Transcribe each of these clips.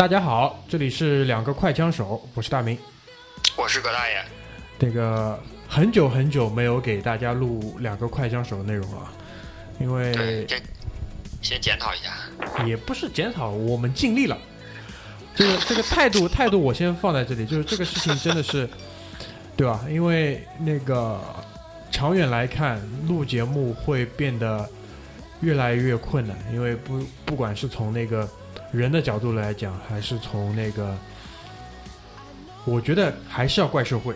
大家好，这里是两个快枪手，我是大明。我是葛大爷。这个很久很久没有给大家录两个快枪手的内容了，因为先检讨一下。也不是检讨，我们尽力了。这个这个态度态度，我先放在这里，就是这个事情真的是，对吧？因为那个长远来看，录节目会变得越来越困难，因为不不管是从那个人的角度来讲，还是从那个，我觉得还是要怪社会。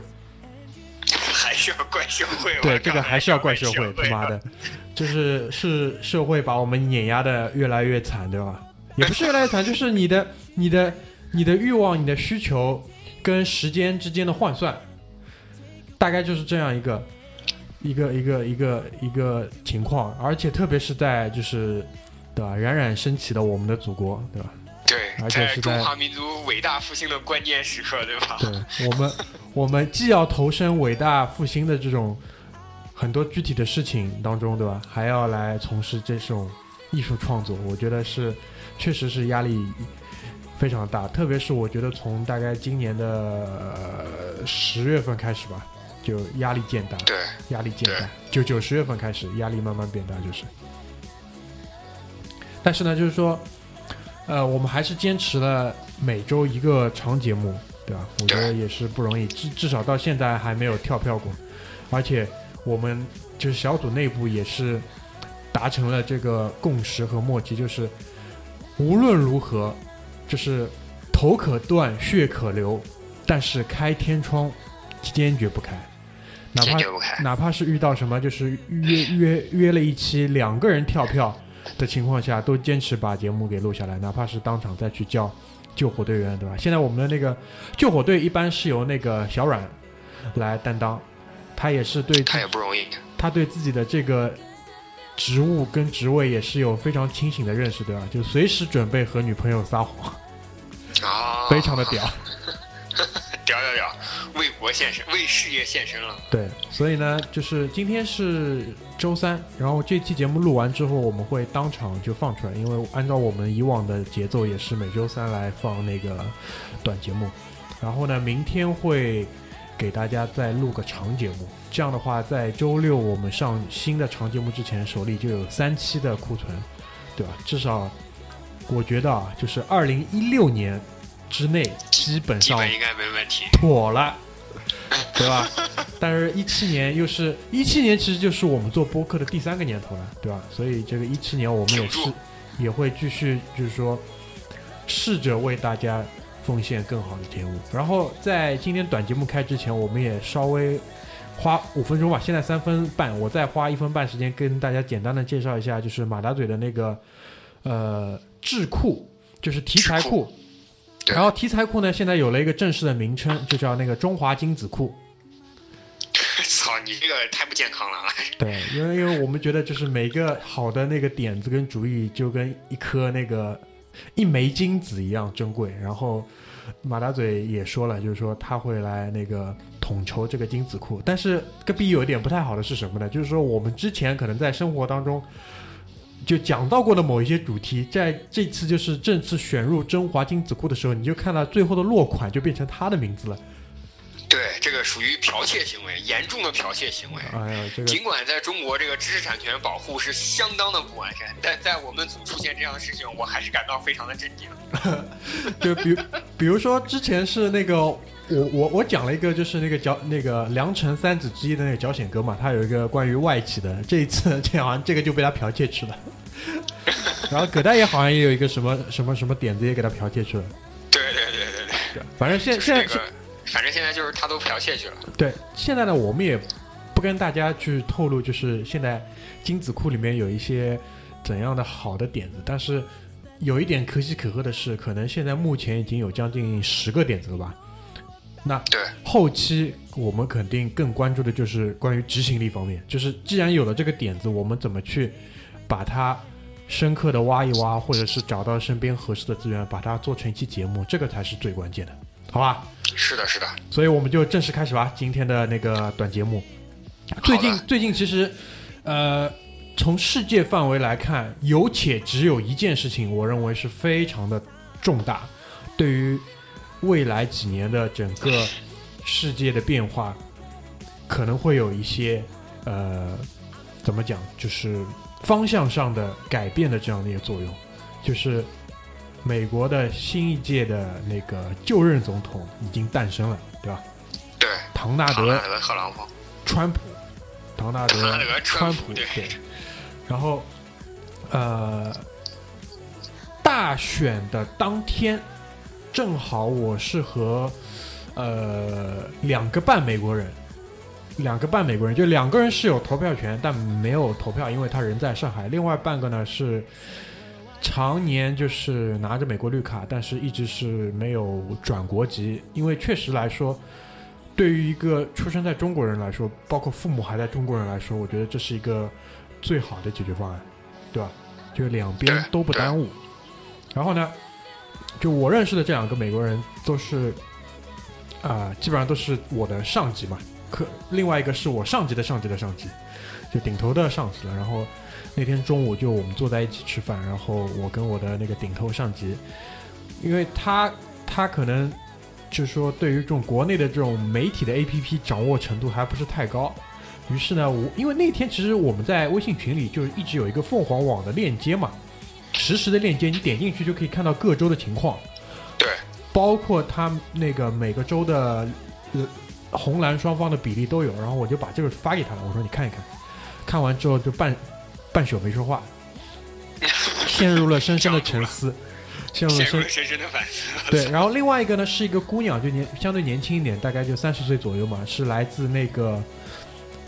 还是要怪社会。对，这个还是要怪社会，他妈的，就是是社会把我们碾压的越来越惨，对吧？也不是越来越惨，就是你的、你的、你的欲望、你的需求跟时间之间的换算，大概就是这样一个、一个、一个、一个、一个情况。而且特别是在就是，对吧？冉冉升起的我们的祖国，对吧？对，而且是在中华民族伟大复兴的关键时刻，对吧？对我们，我们既要投身伟大复兴的这种很多具体的事情当中，对吧？还要来从事这种艺术创作，我觉得是确实是压力非常大。特别是我觉得从大概今年的十、月份开始吧，就压力渐大，对，压力渐大。就九十月份开始，压力慢慢变大，就是。但是呢，就是说，呃，我们还是坚持了每周一个长节目，对吧？我觉得也是不容易，至至少到现在还没有跳票过，而且我们就是小组内部也是达成了这个共识和默契，就是无论如何，就是头可断，血可流，但是开天窗坚决不开，哪怕。哪怕是遇到什么就是约约约了一期两个人跳票的情况下，都坚持把节目给录下来，哪怕是当场再去叫救火队员，对吧？现在我们的那个救火队一般是由那个小阮来担当，他也是对他也不容易。他对自己的这个职务跟职位也是有非常清醒的认识，对吧？就随时准备和女朋友撒谎，啊，非常的 屌。屌屌屌，为国献身，为事业献身了。对，所以呢，就是今天是周三，然后这期节目录完之后，我们会当场就放出来，因为按照我们以往的节奏，也是每周三来放那个短节目。然后呢，明天会给大家再录个长节目，这样的话，在周六我们上新的长节目之前，手里就有三期的库存，对吧？至少我觉得啊，就是二零一六年之内，基本上应该没问题。妥了，对吧？但是，一七年又是一七年，其实就是我们做播客的第三个年头了，对吧？所以，这个一七年我们也是也会继续，就是说，试着为大家奉献更好的节目。然后，在今天短节目开之前，我们也稍微花五分钟吧，现在三分半，我再花一分半时间跟大家简单的介绍一下，就是马达嘴的那个呃智库，就是题材库。对然后题材库呢，现在有了一个正式的名称，就叫那个中华精子库。操，你这个太不健康了。对，因为因为我们觉得就是每个好的那个点子跟主意，就跟一颗那个一枚金子一样珍贵。然后马大嘴也说了，就是说他会来那个统筹这个精子库。但是隔壁有一点不太好的是什么呢？就是说我们之前可能在生活当中就讲到过的某一些主题，在这次就是正式选入中华精子库的时候，你就看到最后的落款就变成他的名字了。对，这个属于剽窃行为，严重的剽窃行为。哎呀，这个尽管在中国这个知识产权保护是相当的不完善，但在我们组出现这样的事情，我还是感到非常的震惊。就比如比如说之前是那个我我我讲了一个就是那个脚那个良辰三子之一的那个脚显哥嘛，他有一个关于外企的，这一次这好像这个就被他剽窃去了。然后葛大爷好像也有一个什么什么什么点子也给他剽窃去了，对对对对对，反正现就是现在这个，反正现在就是他都剽窃去了。对现在呢，我们也不跟大家去透露，就是现在精子库里面有一些怎样的好的点子，但是有一点可喜可贺的是，可能现在目前已经有将近十个点子了吧？那对，后期我们肯定更关注的就是关于执行力方面，就是既然有了这个点子，我们怎么去把它深刻的挖一挖，或者是找到身边合适的资源，把它做成一期节目，这个才是最关键的，好吧？是的，是的，所以我们就正式开始吧，今天的那个短节目。最近最近其实，呃，从世界范围来看，有且只有一件事情，我认为是非常的重大，对于未来几年的整个世界的变化，可能会有一些呃，怎么讲，就是方向上的改变的这样的一个作用，就是美国的新一届的那个就任总统已经诞生了，对吧？对，唐纳德德特朗普，川普，唐纳德川普，对，然后呃，大选的当天，正好我是和呃两个半美国人，两个半美国人，就两个人是有投票权，但没有投票，因为他人在上海。另外半个呢是常年就是拿着美国绿卡，但是一直是没有转国籍，因为确实来说。对于一个出生在中国人来说，包括父母还在中国人来说，我觉得这是一个最好的解决方案，对吧？就两边都不耽误。然后呢，就我认识的这两个美国人都是啊、基本上都是我的上级嘛。可另外一个是我上级的上级的上级，就顶头的上司了。然后那天中午就我们坐在一起吃饭，然后我跟我的那个顶头上级，因为他他可能。就是说，对于这种国内的这种媒体的 APP 掌握程度还不是太高，于是呢，我因为那天其实我们在微信群里就是一直有一个凤凰网的链接嘛，实时的链接，你点进去就可以看到各州的情况，对，包括他那个每个州的呃红蓝双方的比例都有，然后我就把这个发给他了，我说你看一看，看完之后就半半宿没说话，陷入了深深的沉思。陷入了深深深的反思。对，然后另外一个呢是一个姑娘，就年相对年轻一点，大概就三十岁左右嘛，是来自那个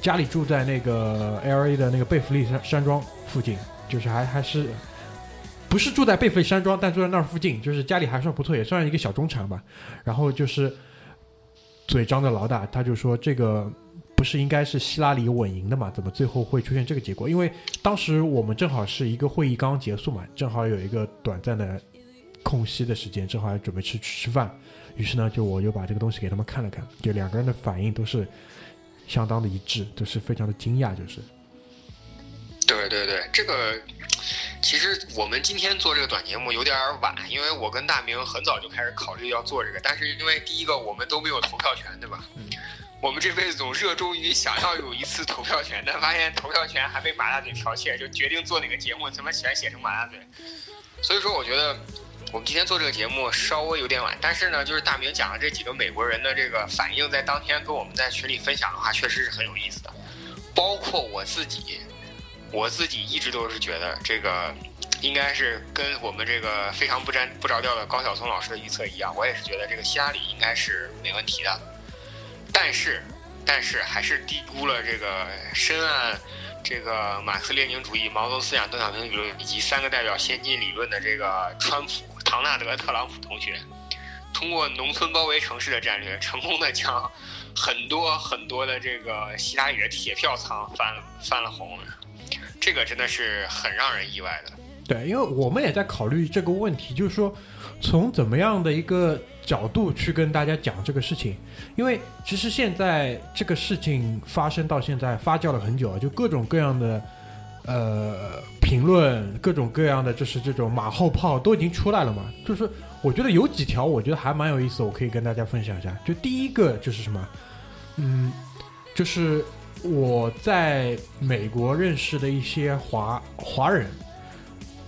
家里住在那个 L A 的那个贝弗利山山庄附近，就是还还是不是住在贝弗利山庄，但住在那儿附近，就是家里还算不错，也算一个小中产吧。然后就是嘴张的老大，他就说这个不是应该是希拉里稳赢的嘛？怎么最后会出现这个结果？因为当时我们正好是一个会议刚结束嘛，正好有一个短暂的。空隙的时间正好准备吃吃饭，于是呢，就我就把这个东西给他们看了看，就两个人的反应都是相当的一致，都是非常的惊讶，就是。对对对，这个其实我们今天做这个短节目有点晚，因为我跟大明很早就开始考虑要做这个，但是因为第一个我们都没有投票权，对吧？嗯。我们这辈子总热衷于想要有一次投票权，但发现投票权还被马大嘴剽窃，就决定做哪个节目，他妈全写成马大嘴。所以说，我觉得。我们今天做这个节目稍微有点晚，但是呢，就是大明讲的这几个美国人的这个反应，在当天跟我们在群里分享的话，确实是很有意思的。包括我自己，我自己一直都是觉得这个应该是跟我们这个非常不沾不着调的高晓松老师的预测一样，我也是觉得这个希拉里应该是没问题的。但是，但是还是低估了这个深谙这个马克思列宁主义、毛泽东思想、邓小平理论以及三个代表先进理论的这个川普。唐纳德·特朗普同学通过农村包围城市的战略，成功的将很多很多的这个希拉里的铁票仓翻翻了红，这个真的是很让人意外的。对，因为我们也在考虑这个问题，就是说从怎么样的一个角度去跟大家讲这个事情。因为其实现在这个事情发生到现在发酵了很久，就各种各样的。呃，评论各种各样的，就是这种马后炮都已经出来了嘛。就是我觉得有几条，我觉得还蛮有意思，我可以跟大家分享一下。就第一个就是什么，嗯，就是我在美国认识的一些华华人，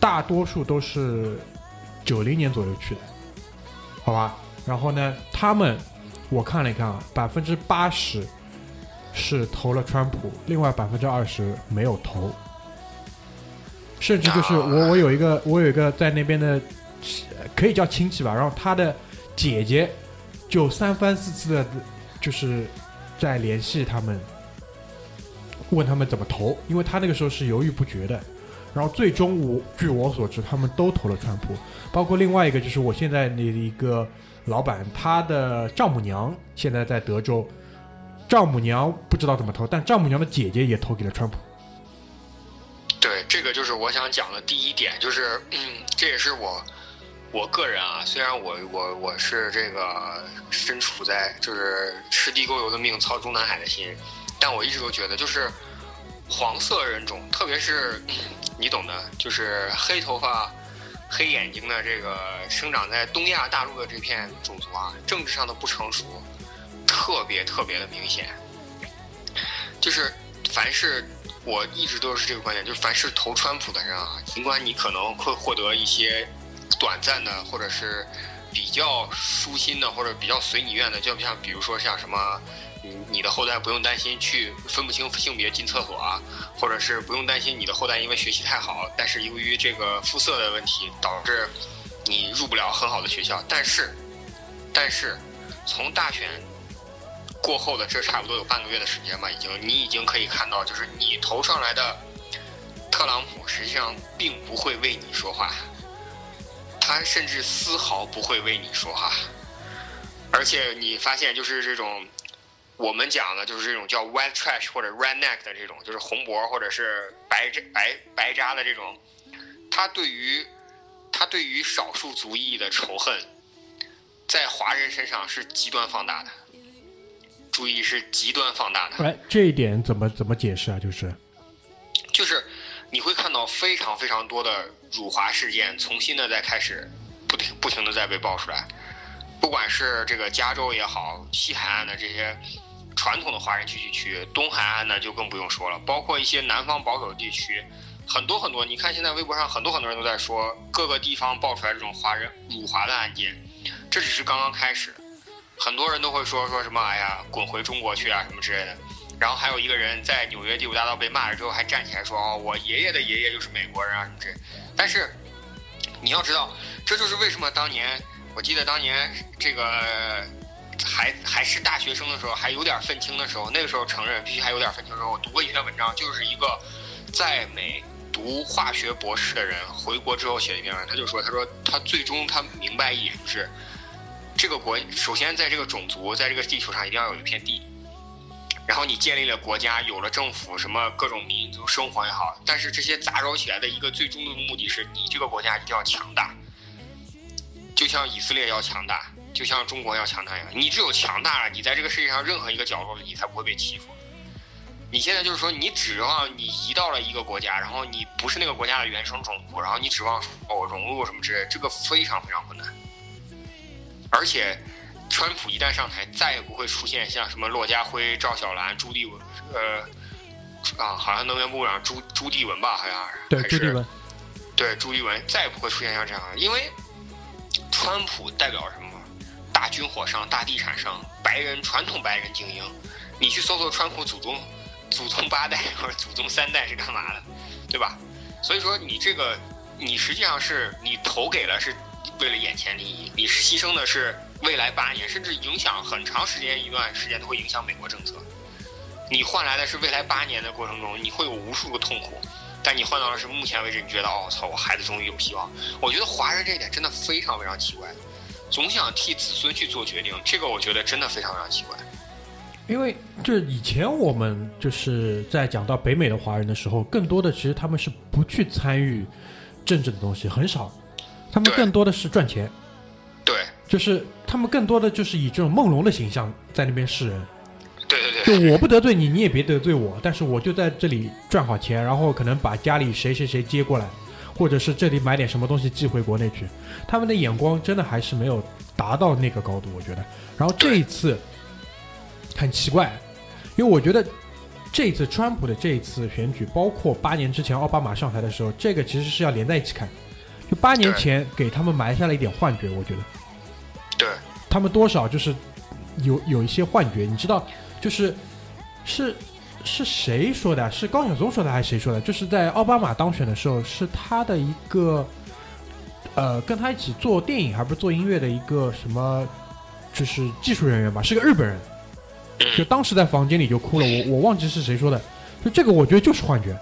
大多数都是九零年左右去的，好吧？然后呢，他们我看了一看啊，百分之八十是投了川普，另外百分之二十没有投。甚至就是我，我有一个，我有一个在那边的，可以叫亲戚吧。然后他的姐姐就三番四次的，就是在联系他们，问他们怎么投，因为他那个时候是犹豫不决的。然后最终我据我所知，他们都投了川普，包括另外一个就是我现在的一个老板，他的丈母娘现在在德州，丈母娘不知道怎么投，但丈母娘的姐姐也投给了川普。对，这个就是我想讲的第一点，就是，嗯，这也是我我个人啊，虽然我我我是这个身处在就是吃地沟油的命，操中南海的心，但我一直都觉得，就是黄色人种，特别是你懂的，就是黑头发、黑眼睛的这个生长在东亚大陆的这片种族啊，政治上的不成熟特别特别的明显。就是凡是我一直都是这个观点，就是凡是投川普的人啊，尽管你可能会获得一些短暂的或者是比较舒心的或者比较随你愿的，就像比如说像什么。你的后代不用担心去分不清性别进厕所啊，或者是不用担心你的后代因为学习太好，但是由于这个肤色的问题导致你入不了很好的学校。但是，但是从大选过后的这差不多有半个月的时间吧，已经你已经可以看到，就是你投上来的特朗普实际上并不会为你说话，他甚至丝毫不会为你说话，而且你发现就是这种。我们讲的就是这种叫 white trash 或者 redneck 的这种，就是红脖或者是白渣白白渣的这种，他对于他对于少数族裔的仇恨，在华人身上是极端放大的。注意是极端放大的。哎，这一点怎么怎么解释啊？就是，就是你会看到非常非常多的辱华事件重新的在开始不停不停的在被爆出来，不管是这个加州也好，西海岸的这些。传统的华人聚集区，东海岸呢就更不用说了，包括一些南方保守地区，很多很多。你看现在微博上很多很多人都在说，各个地方爆出来这种华人辱华的案件，这只是刚刚开始。很多人都会说说什么，哎呀，滚回中国去啊什么之类的。然后还有一个人在纽约第五大道被骂了之后，还站起来说，哦，我爷爷的爷爷就是美国人啊什么之类。但是你要知道，这就是为什么当年，我记得当年这个。还还是大学生的时候，还有点愤青的时候，那个时候承认必须还有点愤青的时候，我读过一篇文章，就是一个在美读化学博士的人回国之后写的一篇文，他就说，他说他最终他明白一点，就是这个国首先在这个种族在这个地球上一定要有一片地，然后你建立了国家，有了政府，什么各种民族生活也好，但是这些杂糅起来的一个最终的目的是你这个国家一定要强大，就像以色列要强大。就像中国要强大一样，你只有强大了，你在这个世界上任何一个角落里，你才不会被欺负。你现在就是说，你指望你移到了一个国家，然后你不是那个国家的原生种族，然后你指望哦融入什么之类，这个非常非常困难。而且，川普一旦上台，再也不会出现像什么骆家辉、赵小兰、朱棣文，呃，啊，好像能源部长朱朱棣文吧，好像是。对，朱棣文。对，朱棣文再也不会出现像这样，因为川普代表什么？大军火商、大地产商、白人传统白人精英，你去搜索川普祖宗、祖宗八代或者祖宗三代是干嘛的，对吧？所以说你这个，你实际上是你投给了是为了眼前利益，你牺牲的是未来八年，甚至影响很长时间一段时间都会影响美国政策。你换来的是未来八年的过程中你会有无数个痛苦，但你换到的是目前为止你觉得哦操，我孩子终于有希望。我觉得华人这一点真的非常非常奇怪。总想替子孙去做决定，这个我觉得真的非常非常奇怪。因为就是以前我们就是在讲到北美的华人的时候，更多的其实他们是不去参与政治的东西，很少。他们更多的是赚钱。对。就是他们更多的就是以这种梦龙的形象在那边示人。对对对。就我不得罪你，你也别得罪我，但是我就在这里赚好钱，然后可能把家里谁谁谁接过来。或者是这里买点什么东西寄回国内去，他们的眼光真的还是没有达到那个高度，我觉得。然后这一次很奇怪，因为我觉得这一次川普的这一次选举，包括八年之前奥巴马上台的时候，这个其实是要连在一起看。就八年前给他们埋下了一点幻觉，我觉得。对。他们多少就是有有一些幻觉，你知道，就是是。是谁说的？是高晓松说的还是谁说的？就是在奥巴马当选的时候，是他的一个，呃，跟他一起做电影还不是做音乐的一个什么，就是技术人员吧，是个日本人，就当时在房间里就哭了。我我忘记是谁说的，就这个我觉得就是幻觉。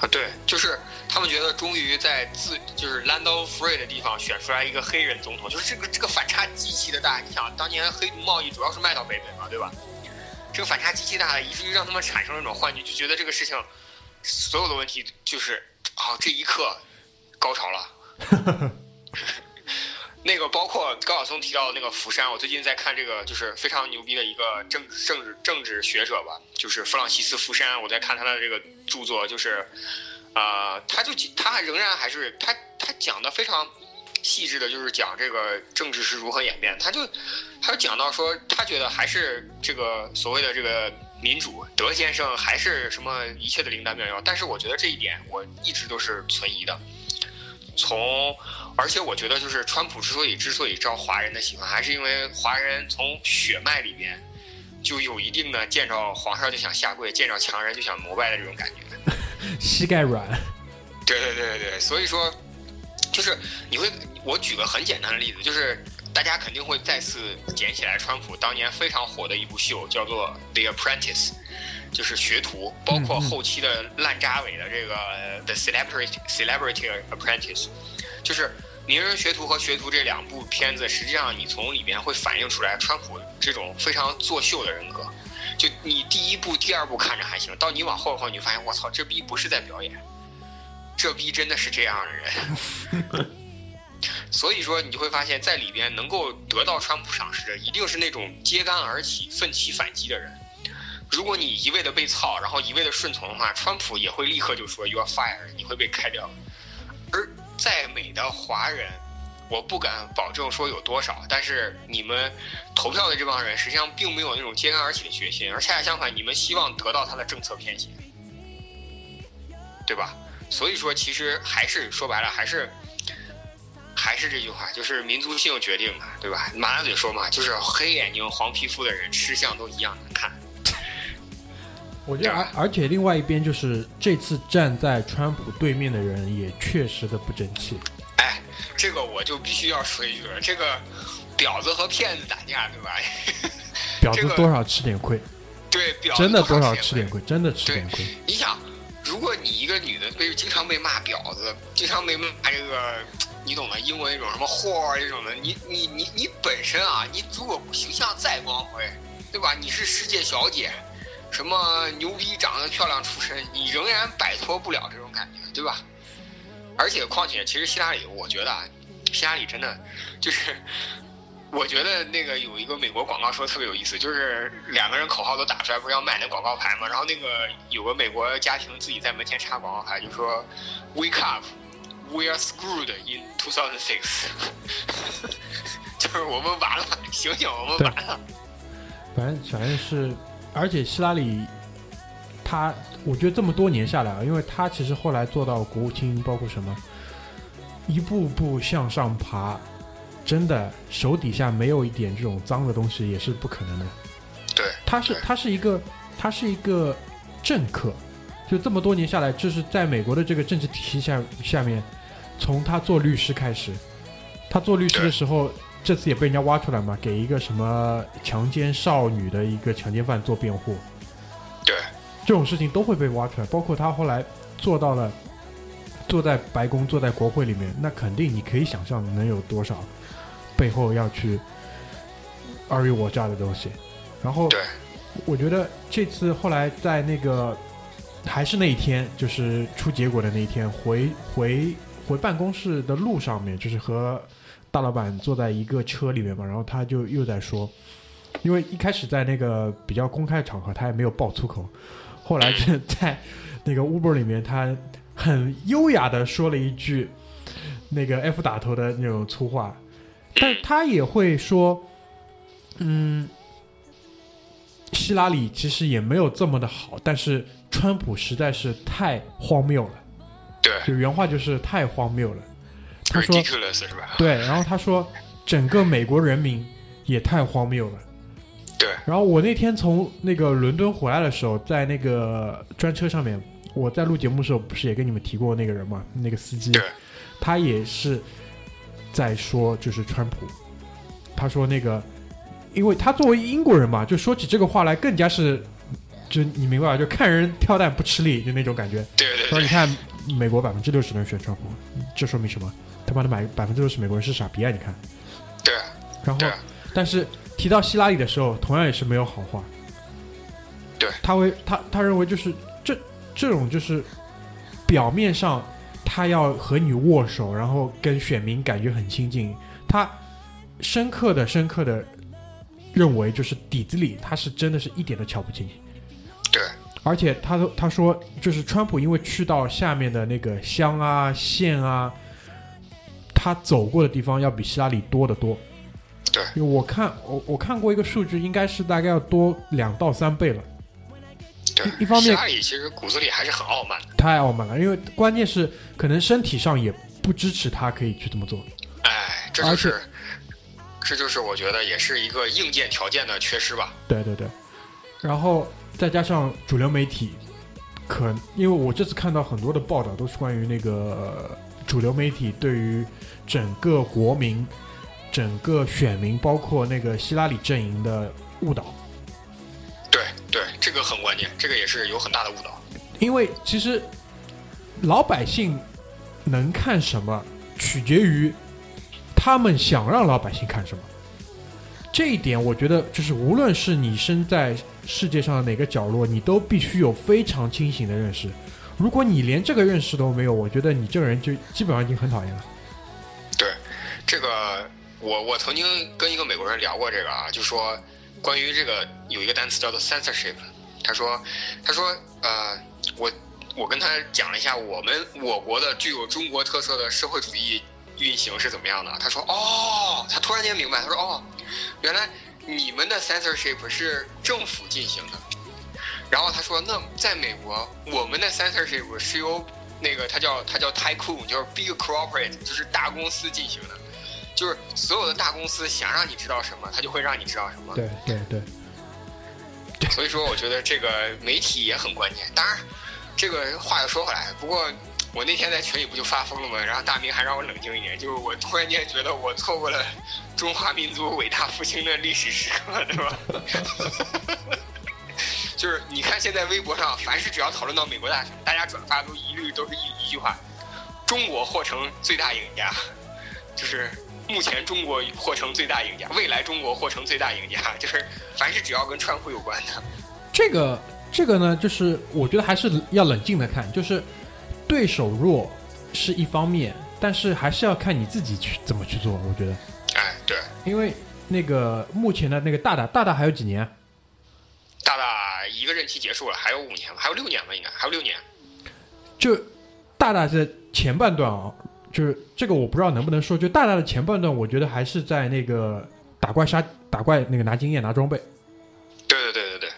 啊，对，就是他们觉得终于在自就是 land of free 的地方选出来一个黑人总统，就是这个这个反差极其的大。你想，当年黑奴贸易主要是卖到北美嘛，对吧？这个反差极其大，以至于让他们产生了一种幻觉，就觉得这个事情所有的问题就是啊，这一刻高潮了。那个包括高晓松提到的那个福山，我最近在看这个，就是非常牛逼的一个政政治政治学者吧，就是弗朗西斯福山。我在看他的这个著作，就是啊，他就他仍然还是他他讲的非常细致的，就是讲这个政治是如何演变。他就他就讲到说，他觉得还是这个所谓的这个民主德先生还是什么一切的灵丹妙药。但是我觉得这一点我一直都是存疑的。从而且我觉得就是川普之所以之所以招华人的喜欢，还是因为华人从血脉里边就有一定的见着皇上就想下跪，见着强人就想膜拜的这种感觉。膝盖软。对对对对对，所以说，就是你会，我举个很简单的例子，就是大家肯定会再次捡起来川普当年非常火的一部秀，叫做《The Apprentice》，就是学徒，包括后期的烂扎尾的这个《The Celebrity Celebrity Apprentice》，就是《名人学徒》和《学徒》这两部片子，实际上你从里面会反映出来川普这种非常作秀的人格。就你第一部、第二部看着还行，到你往后的话，你就发现我操，这逼不是在表演。这逼真的是这样的人，所以说你就会发现，在里边能够得到川普赏识的，一定是那种揭竿而起、奋起反击的人。如果你一味的被操，然后一味的顺从的话，川普也会立刻就说 “you are fired”，你会被开掉。而在美的华人，我不敢保证说有多少，但是你们投票的这帮人，实际上并没有那种揭竿而起的决心，而恰恰相反，你们希望得到他的政策偏心，对吧？所以说，其实还是说白了，还是还是这句话，就是民族性决定的，对吧？马大嘴说嘛，就是黑眼睛、黄皮肤的人吃相都一样难看。我觉得，而而且另外一边就是这次站在川普对面的人也确实的不争气。哎，这个我就必须要说一句了，这个婊子和骗子打架，对吧？婊子多少吃点亏，对，真的多少吃点亏，真的吃点亏。你想。如果你一个女的被经常被骂婊子，经常被骂这个，你懂的，英文那种什么货这种的，你你你你本身啊，你如果形象再光辉，对吧？你是世界小姐，什么牛逼长得漂亮出身，你仍然摆脱不了这种感觉，对吧？而且况且，其实希拉里，我觉得啊，希拉里真的就是。我觉得那个有一个美国广告说特别有意思，就是两个人口号都打出来，不是要买那广告牌吗？然后那个有个美国家庭自己在门前插广告牌，就说 “Wake up, we are screwed in 2006”，就是我们完了，醒醒，我们完了。反正反正是，而且希拉里，他我觉得这么多年下来啊，因为他其实后来做到国务卿，包括什么，一步步向上爬。真的手底下没有一点这种脏的东西也是不可能的。对，他是他是一个他是一个政客，就这么多年下来，就是在美国的这个政治体系下下面，从他做律师开始，他做律师的时候，这次也被人家挖出来嘛，给一个什么强奸少女的一个强奸犯做辩护。对，这种事情都会被挖出来，包括他后来做到了坐在白宫、坐在国会里面，那肯定你可以想象能有多少。背后要去尔虞我诈的东西，然后，我觉得这次后来在那个还是那一天，就是出结果的那一天，回回回办公室的路上面，就是和大老板坐在一个车里面嘛，然后他就又在说，因为一开始在那个比较公开的场合，他也没有爆粗口，后来就在那个 Uber 里面，他很优雅的说了一句那个 F 打头的那种粗话。但他也会说，嗯，希拉里其实也没有这么的好，但是川普实在是太荒谬了。对，就原话就是太荒谬了。他说是吧？对，然后他说整个美国人民也太荒谬了。对。然后我那天从那个伦敦回来的时候，在那个专车上面，我在录节目的时候不是也跟你们提过那个人嘛？那个司机，他也是。在说就是川普，他说那个，因为他作为英国人嘛，就说起这个话来更加是，就你明白吧？就看人挑担不吃力，就那种感觉。对对。说你看美国百分之六十人选川普，这说明什么？他妈的，买百分之六十美国人是傻逼啊！你看。对。然后，但是提到希拉里的时候，同样也是没有好话。对。他为他他认为就是这这种就是表面上。他要和你握手，然后跟选民感觉很亲近。他深刻的、深刻的认为，就是底子里他是真的是一点都瞧不起你。对，而且他都他说，就是川普因为去到下面的那个乡啊、县啊，他走过的地方要比希拉里多得多。对，因为我看我我看过一个数据，应该是大概要多两到三倍了。对，一方面希拉里其实骨子里还是很傲慢的。太傲慢了，因为关键是可能身体上也不支持他可以去这么做。哎，这就是，这就是我觉得也是一个硬件条件的缺失吧。对对对，然后再加上主流媒体，可因为我这次看到很多的报道都是关于那个呃主流媒体对于整个国民、整个选民，包括那个希拉里阵营的误导。这个很关键，这个也是有很大的误导。因为其实老百姓能看什么，取决于他们想让老百姓看什么。这一点，我觉得就是无论是你身在世界上的哪个角落，你都必须有非常清醒的认识。如果你连这个认识都没有，我觉得你这个人就基本上已经很讨厌了。对，这个我我曾经跟一个美国人聊过这个啊，就说关于这个有一个单词叫做 censorship，他说他说呃我我跟他讲了一下我们我国的具有中国特色的社会主义运行是怎么样的，他说哦，他突然间明白，他说哦，原来你们的 censorship 是政府进行的。然后他说：“那在美国，我们的 censorship 是由那个他叫他叫 tycoon，就是 big corporate，就是大公司进行的，就是所有的大公司想让你知道什么，他就会让你知道什么。对对对，所以说，我觉得这个媒体也很关键。当然，这个话又说回来，不过我那天在群里不就发疯了吗？然后大明还让我冷静一点，就是我突然间觉得我错过了中华民族伟大复兴的历史时刻，对吧？就是你看现在微博上，凡是只要讨论到美国大选，大家转发都一律都是一一句话：中国或成最大赢家，就是。目前中国或成最大赢家，未来中国或成最大赢家，就是 凡是只要跟川普有关的，这个这个呢，就是我觉得还是要冷静的看，就是对手弱是一方面，但是还是要看你自己去怎么去做。我觉得，哎，对，因为那个目前的那个大大大大还有几年？大大一个任期结束了，还有五年吧，还有六年吧，应该还有六年。就大大在前半段啊。就是这个我不知道能不能说，就大大的前半段，我觉得还是在那个打怪杀打怪那个拿经验拿装备，对对对对对，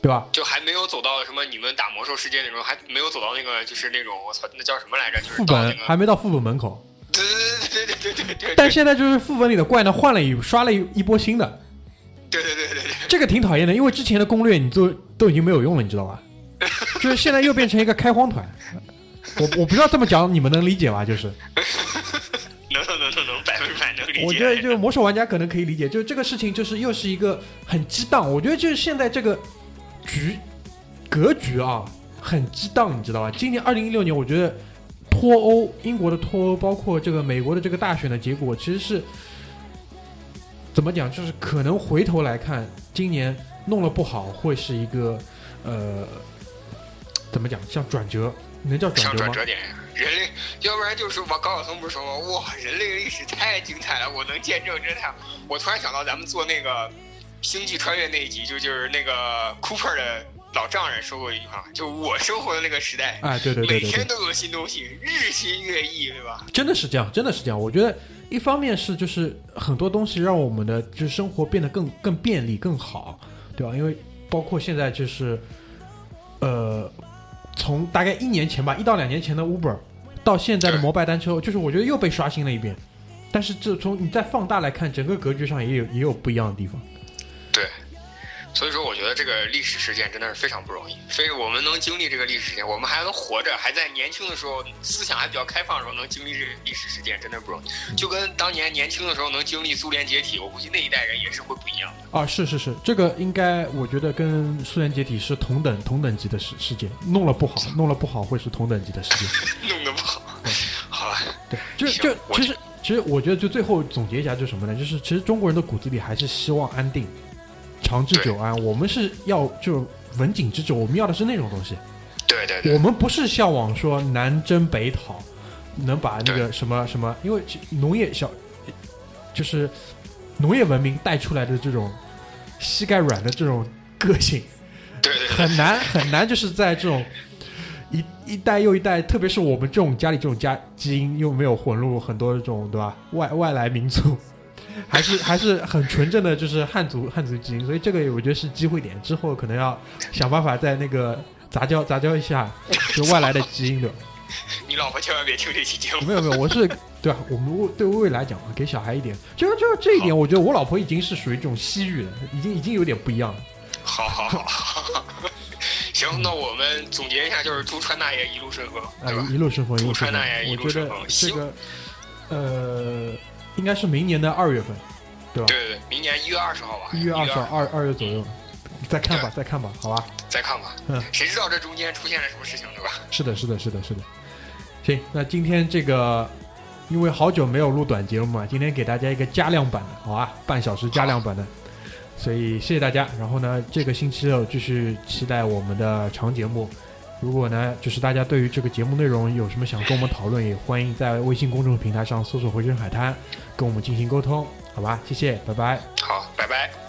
对吧？就还没有走到什么你们打魔兽世界那种，还没有走到那个就是那种我操那叫什么来着？就是副本还没到副本门口。对对对对对对对。但现在就是副本里的怪呢换了一刷了一一波新的。对对对对对。这个挺讨厌的，因为之前的攻略你都都已经没有用了，你知道吧？就是现在又变成一个开荒团。我我不知道这么讲你们能理解吗？就是，能能能能能百分百能理解。我觉得就是魔兽玩家可能可以理解，就是这个事情就是又是一个很激荡。我觉得就是现在这个局格局啊很激荡，你知道吧？今年二零一六年，我觉得脱欧，英国的脱欧，包括这个美国的这个大选的结果，其实是怎么讲？就是可能回头来看，今年弄了不好，会是一个呃怎么讲？像转折。能叫转折吗？转折点，人类，要不然就是我高晓松不是说吗？哇，人类历史太精彩了，我能见证，真的。我突然想到咱们做那个《星际穿越》那一集，就就是那个 Cooper 的老丈人说过一句话，就我生活的那个时代，哎，对对对，每天都有新东西，日新月异，对吧？真的是这样，真的是这样。我觉得一方面是就是很多东西让我们的就是生活变得更更便利更好，对吧？因为包括现在就是呃。从大概一年前吧，一到两年前的 Uber，到现在的摩拜单车，就是我觉得又被刷新了一遍。但是这从你再放大来看，整个格局上也有也有不一样的地方。对。所以说，我觉得这个历史事件真的是非常不容易。所以我们能经历这个历史事件，我们还能活着，还在年轻的时候，思想还比较开放的时候，能经历这个历史事件，真的不容易。就跟当年年轻的时候能经历苏联解体，我估计那一代人也是会不一样的。啊，是是是，这个应该我觉得跟苏联解体是同等同等级的事事件。弄了不好，弄了不好会是同等级的事件。弄得不好，好了，对，就就其实其实我觉得就最后总结一下，就是什么呢？就是其实中国人的骨子里还是希望安定。长治久安，我们是要就文景之治，我们要的是那种东西。对对对，我们不是向往说南征北讨，能把那个什么什么，因为农业小，就是农业文明带出来的这种膝盖软的这种个性，对对，很难很难，就是在这种一一代又一代，特别是我们这种家里这种家基因又没有混入很多这种对吧？外外来民族，还是还是很纯正的就是汉族汉族基因，所以这个我觉得是机会点，之后可能要想办法在那个杂交杂交一下就外来的基因的。你老婆千万别听这期节目。没有没有，我是对吧？我们为对未来讲啊，给小孩一点，就就这一点，我觉得我老婆已经是属于这种西域了，已经已经有点不一样了。好好好好，行，那我们总结一下，就是祝川大爷一路顺风，对吧？一路顺风，一路顺风。祝川大爷一路顺风。我觉得这个呃，应该是明年的二月份，对吧？对对对，明年一月二十号吧。一月二十号，二二月左右，再看吧，再看吧，好吧。再看吧，嗯，谁知道这中间出现了什么事情，对吧？是的，是的，是的，是的。行，那今天这个，因为好久没有录短节目嘛，今天给大家一个加量版的，好吧，半小时加量版的，所以谢谢大家。然后呢，这个星期六继续期待我们的长节目。如果呢，就是大家对于这个节目内容有什么想跟我们讨论，也欢迎在微信公众平台上搜索“回声海滩”，跟我们进行沟通，好吧？谢谢，拜拜。好，拜拜。